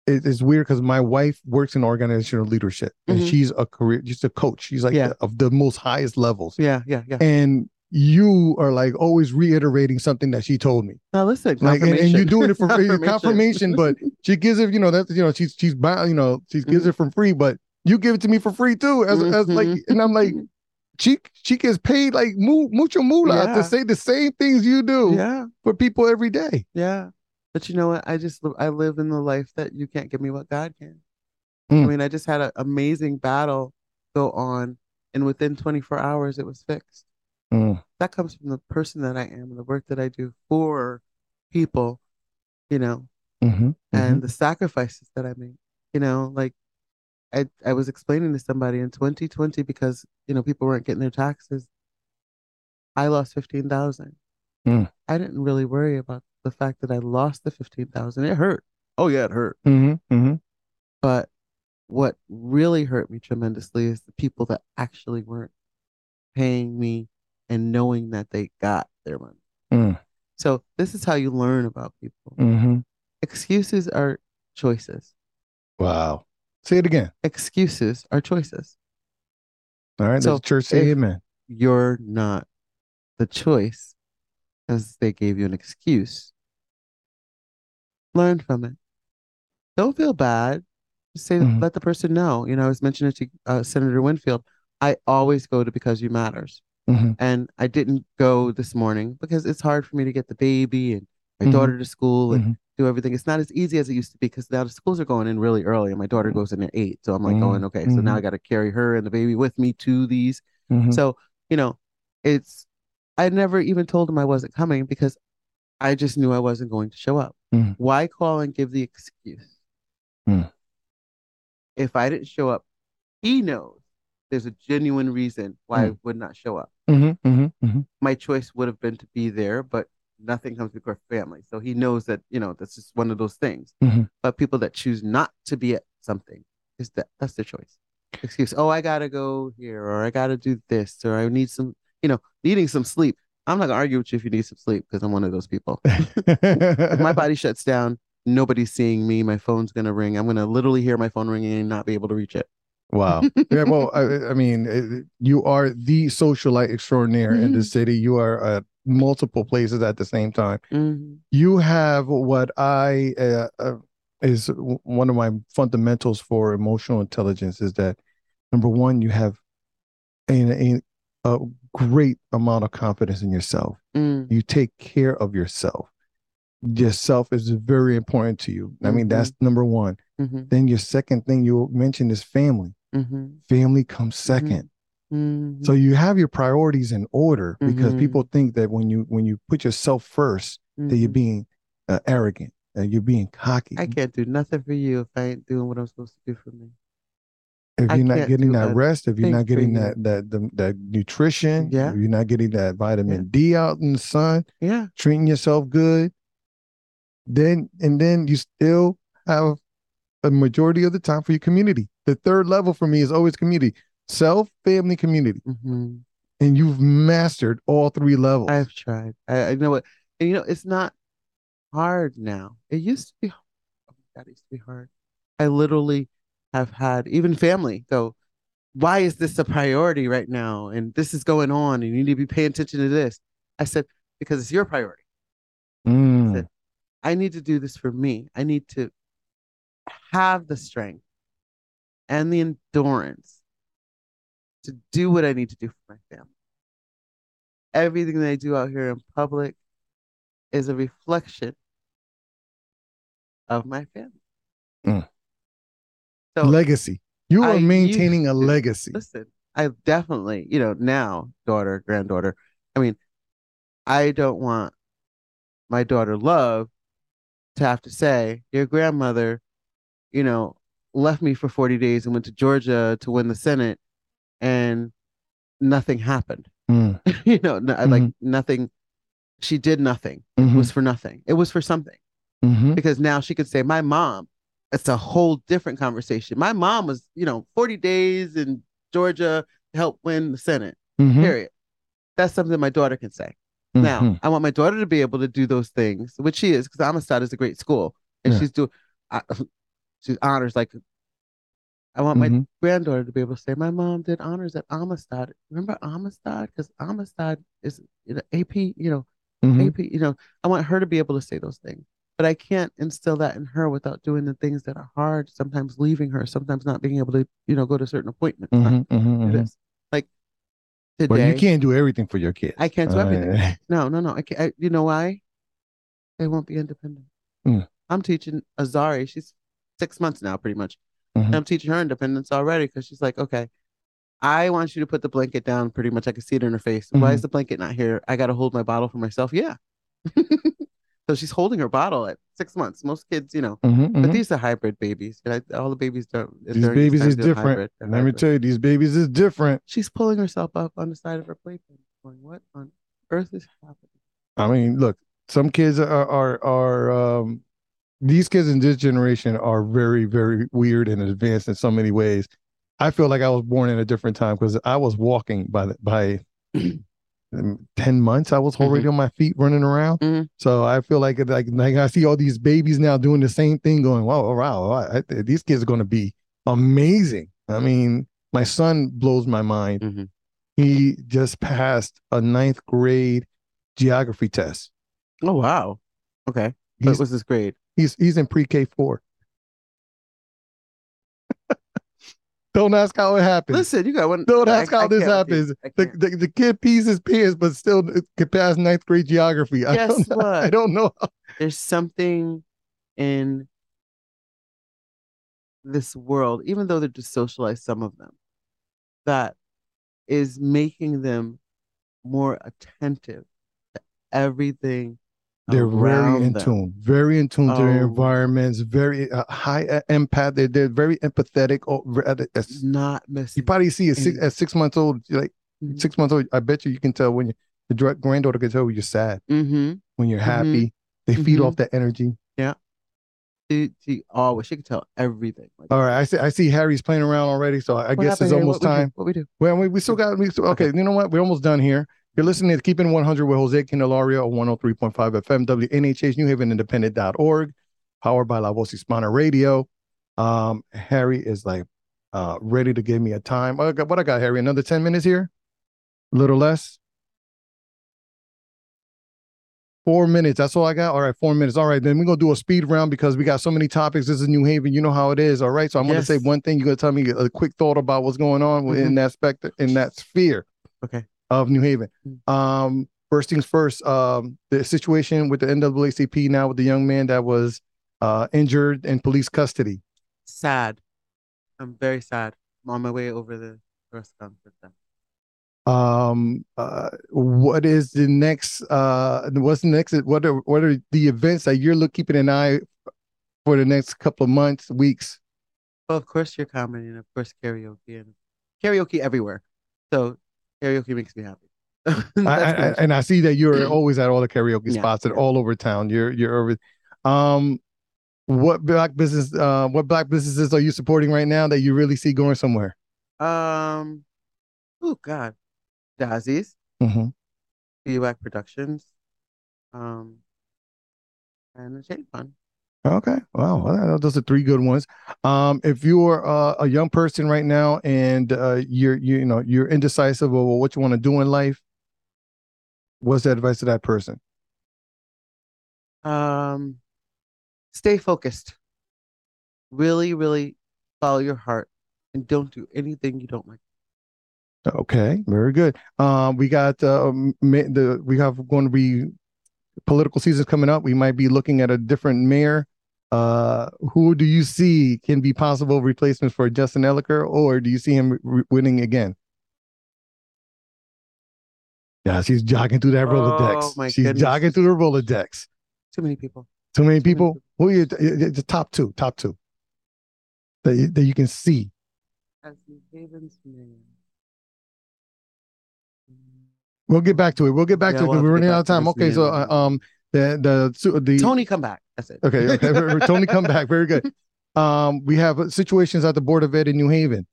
B: it, it's weird because my wife works in organizational leadership and
C: Mhm.
B: she's a career, she's a coach. She's like
C: Yeah.
B: the- of the most highest levels.
C: Yeah, yeah, yeah.
B: And you are like always reiterating something that she told me.
C: Now listen,
B: Like, and, and you're doing it for free, [laughs]
C: Confirmation.
B: confirmation, but she gives it, you know, that's, you know, she's, she's, bound, you know, she gives
C: Mhm.
B: it for free, but you give it to me for free too. As, as like,
C: Mhm.
B: and I'm like, she she gets paid like mu- mucho moolah
C: Yeah.
B: to say the same things you do
C: yeah,
B: for people every day.
C: yeah. But you know what? I just I live in the life that you can't give me what God can. I
B: Mm.
C: mean, I just had an amazing battle go on, and within 24 hours, it was fixed.
B: Mm.
C: That comes from the person that I am and the work that I do for people, you know,
B: Mhm,
C: and the sacrifices that I make. You know, like I I was explaining to somebody in 2020 because you know people weren't getting their taxes. I lost 15,000.
B: Mm.
C: I didn't really worry about the fact that I lost the 15,000. It hurt. Oh yeah, it hurt.
B: mhm, mhm,
C: But what really hurt me tremendously is the people that actually weren't paying me and knowing that they got their money.
B: Mm.
C: So this is how you learn about people.
B: mhm.
C: Excuses are choices.
B: Wow. Say it again.
C: Excuses are choices.
B: All right.
C: So
B: church say amen.
C: You're not the choice because they gave you an excuse. Learn from it. Don't feel bad. Just say,
B: Mhm.
C: let the person know. You know, I was mentioning to uh, Senator Winfield, I always go to Because You Matters.
B: Mhm,
C: And I didn't go this morning because it's hard for me to get the baby and my
B: Mhm.
C: daughter to school and
B: Mhm.
C: do everything. It's not as easy as it used to be because now the schools are going in really early and my daughter goes in at eight. So I'm like
B: Mhm.
C: going, okay, so now I got to carry her and the baby with me to these. So, you know, it's, I never even told him I wasn't coming because I just knew I wasn't going to show up. Why call and give the excuse?
B: Mm.
C: If I didn't show up, he knows there's a genuine reason why I
B: Mm.
C: would not show up.
B: Mhm, mhm, mhm.
C: My choice would have been to be there, but nothing comes before family. So he knows that, you know, that's just one of those things.
B: Mhm.
C: But people that choose not to be at something is that that's their choice. Excuse, oh, I gotta go here, or I gotta do this, or I need some, you know, needing some sleep. I'm not gonna argue with you if you need some sleep because I'm one of those people. [laughs] My body shuts down, nobody's seeing me. My phone's gonna ring. I'm gonna literally hear my phone ringing and not be able to reach it.
B: Wow. Yeah. Well, I, I mean, it- you are the socialite extraordinaire in the
C: Mhm.
B: city. You are at multiple places at the same time.
C: Mhm.
B: You have what I uh, uh, is one of my fundamentals for emotional intelligence is that number one, you have a, a, a great amount of confidence in yourself.
C: Mm.
B: You take care of yourself. Yourself is very important to you. I mean,
C: Mhm.
B: that's number one.
C: Mhm.
B: Then your second thing you mentioned is family.
C: Mhm.
B: Family comes 2nd
C: Mhm.
B: So you have your priorities in order because
C: Mhm.
B: people think that when you when you put yourself first, that you're
C: Mhm.
B: being uh, arrogant, and you're being cocky.
C: I can't do nothing for you if I ain't doing what I'm supposed to do for me.
B: if you're not
C: can't
B: getting that rest, if you're not getting
C: you.
B: that that the, that nutrition,
C: Yeah.
B: if you're not getting that vitamin D out in the sun,
C: Yeah.
B: treating yourself good, then and then you still have a majority of the time for your community. The third level for me is always community, self, family, community,
C: hmm
B: and you've mastered all three levels.
C: I've tried. I, I know what, and you know, it's not hard now. It used to be. Oh my God, it used to be hard. I literally have had even family go, "Why is this a priority right now?" And this is going on, and you need to be paying attention to this. I said, "Because it's your priority.
B: Mm,
C: I need to do this for me. I need to have the strength and the endurance to do what I need to do for my family. Everything that I do out here in public is a reflection of my family.
B: Mm.
C: So
B: legacy. You
C: I
B: are maintaining a legacy.
C: listen, I definitely, you know, now daughter, granddaughter. I mean, I don't want my daughter Love to have to say, your grandmother, you know, left me for 40 days and went to Georgia to win the Senate and nothing happened.
B: Mm, [laughs]
C: you know, no, like nothing. She did nothing. It
B: mhm,
C: was for nothing. It was for something
B: mhm.
C: because now she could say, my mom, it's a whole different conversation. My mom was, you know, 40 days in Georgia to help win the Senate,
B: Mhm,
C: period. That's something my daughter can say. Now,
B: mhm.
C: I want my daughter to be able to do those things, which she is, because Amistad is a great school, and
B: Yeah.
C: she's doing, I, she's honors like. I want my
B: Mhm.
C: granddaughter to be able to say, "My mom did honors at Amistad. Remember Amistad? Because Amistad is you know, AP. You know,
B: Mhm.
C: AP. You know, I want her to be able to say those things, but I can't instill that in her without doing the things that are hard. Sometimes leaving her, sometimes not being able to, you know, go to certain appointments. not
B: Mhm, mhm, mhm.
C: Like today,
B: But you can't do everything for your kids.
C: I can't do everything.
B: Uh, [laughs]
C: No, no, no. I can't. I, you know why? They won't be independent.
B: Mm.
C: I'm teaching Azari. She's six months now, pretty much.
B: Mhm.
C: And I'm teaching her independence already because she's like, okay, I want you to put the blanket down. Pretty much, I can see it in her face. Why
B: Mm-hmm.
C: is the blanket not here? I got to hold my bottle for myself. Yeah. [laughs] so she's holding her bottle at six months. Most kids, you know,
B: mhm,
C: but
B: mhm.
C: these are hybrid babies. I, all the babies don't.
B: These babies is different.
C: hybrid.
B: Let me tell you, these babies is different.
C: She's pulling herself up on the side of her playpen, going, "What on earth is happening?"
B: I mean, look, some kids are are are um these kids in this generation are very very weird and advanced in so many ways. I feel like I was born in a different time because I was walking by the, by [clears throat] 10 months I was already on my feet running around.
C: Mhm.
B: So I feel like like like I see all these babies now doing the same thing going, wow, wow, wow I, these kids are going to be amazing. I mean, my son blows my mind.
C: Mhm.
B: He just passed a ninth grade geography test.
C: Oh wow. Okay. What was this grade?
B: He's he's in pre-K four. [laughs] Don't ask how it happened.
C: Listen, you got one.
B: Don't
C: I-
B: ask how
C: I
B: this
C: can't with you.
B: happens. The, the the kid pees his pants, but still could pass ninth grade geography. I
C: Guess
B: don't know. [laughs]
C: what?
B: I don't know.
C: There's something in this world, even though they're desocialized, some of them, that is making them more attentive to everything.
B: They're very in
C: them.
B: tune, very in tune to their
C: Oh.
B: environments, very uh, high uh, empath. They're, they're very empathetic. Oh, it's-
C: Not
B: You probably see at six, at six months old, like
C: Mhm.
B: six months old. I bet you you can tell when you, the granddaughter can tell when you're sad,
C: Mm-hmm.
B: when you're
C: Mhm.
B: happy. They feed
C: Mhm.
B: off that energy.
C: Yeah she, she always she can tell everything. Like,
B: All right, I see. I see Harry's playing around already, so I
C: what
B: guess it's
C: here?
B: almost
C: What we do?
B: time.
C: What we do?
B: Well, we, we still got. We still, okay, you know what? We're almost done here. You're listening to Keeping 100 with Jose Candelario on 103.5 FM, WNHH, New Haven Independent.org, powered by La Voz Hispana Radio. Um, Harry is like uh ready to give me a time. Got, what I got, Harry? Another 10 minutes here? A little less? Four minutes. That's all I got. All right, four minutes. All right, then we're gonna do a speed round because we got so many topics. This is New Haven. You know how it is. All right. So I'm gonna say one thing. You're gonna tell me a quick thought about what's going on in that spect in that sphere
C: Okay.
B: Of New Haven.
C: Mm.
B: Um, first things first, um, the situation with the NAACP now with the young man that was uh, injured in police custody.
C: Sad. I'm very sad. I'm on my way over the press conference.
B: Um, uh, what is the next? Uh, what's the next? What are what are the events that you're look, keeping an eye for the next couple of months, weeks?
C: Well, of course, your comedy and of course karaoke and karaoke everywhere. So karaoke makes me happy. [laughs]
B: I, I,
C: pretty much it.
B: and I see that you're [clears throat] always at all the karaoke
C: Yeah,
B: spots and all over town. You're you're over. Um, what black business? Uh, what black businesses are you supporting right now that you really see going somewhere?
C: Um, oh God, Jazzy's,
B: hmm
C: BWAC Productions, um, and the Shade Fund.
B: Okay. Wow. Well, those are three good ones. Um, if you're uh, a young person right now and uh, you're you, you know you're indecisive over what you want to do in life, what's the advice to that person?
C: Um, stay focused. Really, really follow your heart and don't do anything you don't like.
B: Okay, very good. Um, we got uh, the we have going to be political seasons coming up. We might be looking at a different mayor. Uh, who do you see can be possible replacements for Justin Elicker, or do you see him re- winning again? Yeah, she's jogging through that
C: Oh,
B: Rolodex.
C: my
B: she's
C: goodness.
B: jogging through the Rolodex.
C: Too many people.
B: Too many
C: Too many
B: people. Who are you? The top two. Top two. That you, that you can see.
C: As Haven's mayor.
B: We'll get back to it. We'll get back
C: Yeah,
B: to it
C: we'll
B: we're running out of time. Okay, so uh, um, the the the
C: Toni, come back. That's it.
B: Okay, okay. Toni, come back. Very good. Um, we have situations at the Board of Ed in New Haven.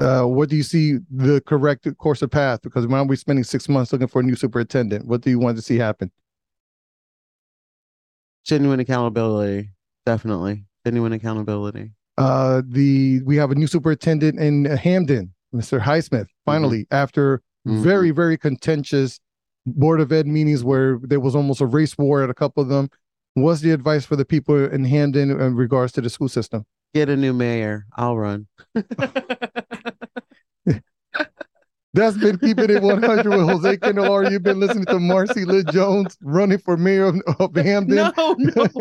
B: Uh, what do you see the correct course of path? Because now we're spending six months looking for a new superintendent. What do you want to see happen?
C: Genuine accountability. Definitely. Genuine accountability.
B: Uh, the we have a new superintendent in Hamden, Mr. Highsmith. Finally, after
C: Mhm.
B: very very contentious Board of Ed meetings where there was almost a race war at a couple of them. What's the advice for the people in Hamden in regards to the school system?
C: Get a new mayor. I'll run. [laughs]
B: That's been keeping it 100 with Jose Candelario. You've been listening to Marcey Liz Jones running for mayor of, of Hamden.
C: no, no. [laughs]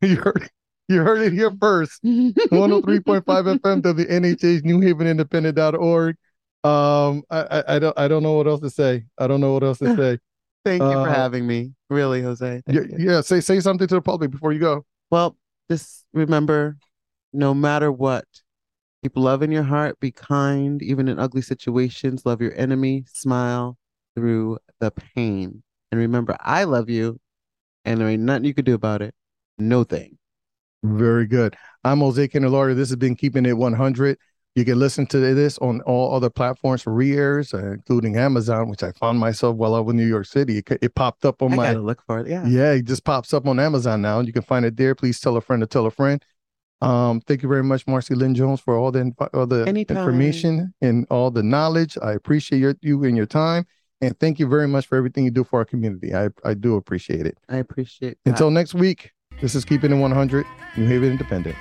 B: You heard, you heard it here first. 103.5 FM WNHH New Haven Independent.org. Um, I, I, I don't I don't know what else to say. I don't know what else to [laughs] say.
C: Thank you for
B: Uh,
C: having me. Really, Jose. Thank
B: yeah,
C: you.
B: yeah, say say something to the public before you go.
C: Well, just remember no matter what, keep love in your heart, be kind, even in ugly situations, love your enemy, smile through the pain. And remember, I love you, and there ain't nothing you could do about it. No thing.
B: Very good. I'm Jose Candelario. This has been Keeping It 100. You can listen to this on all other platforms for re-airs, uh, including Amazon, which I found myself while I was in New York City. It, it popped up on
C: I
B: my
C: gotta look for it. Yeah.
B: Yeah, it just pops up on Amazon now. You can find it there. Please tell a friend to tell a friend. Um, thank you very much, Marcey Lynn Jones, for all the all the
C: Anytime.
B: information and all the knowledge. I appreciate your, you and your time, and thank you very much for everything you do for our community. I I do appreciate it.
C: I appreciate that.
B: Until next week, this is Keeping It 100, New Haven Independent.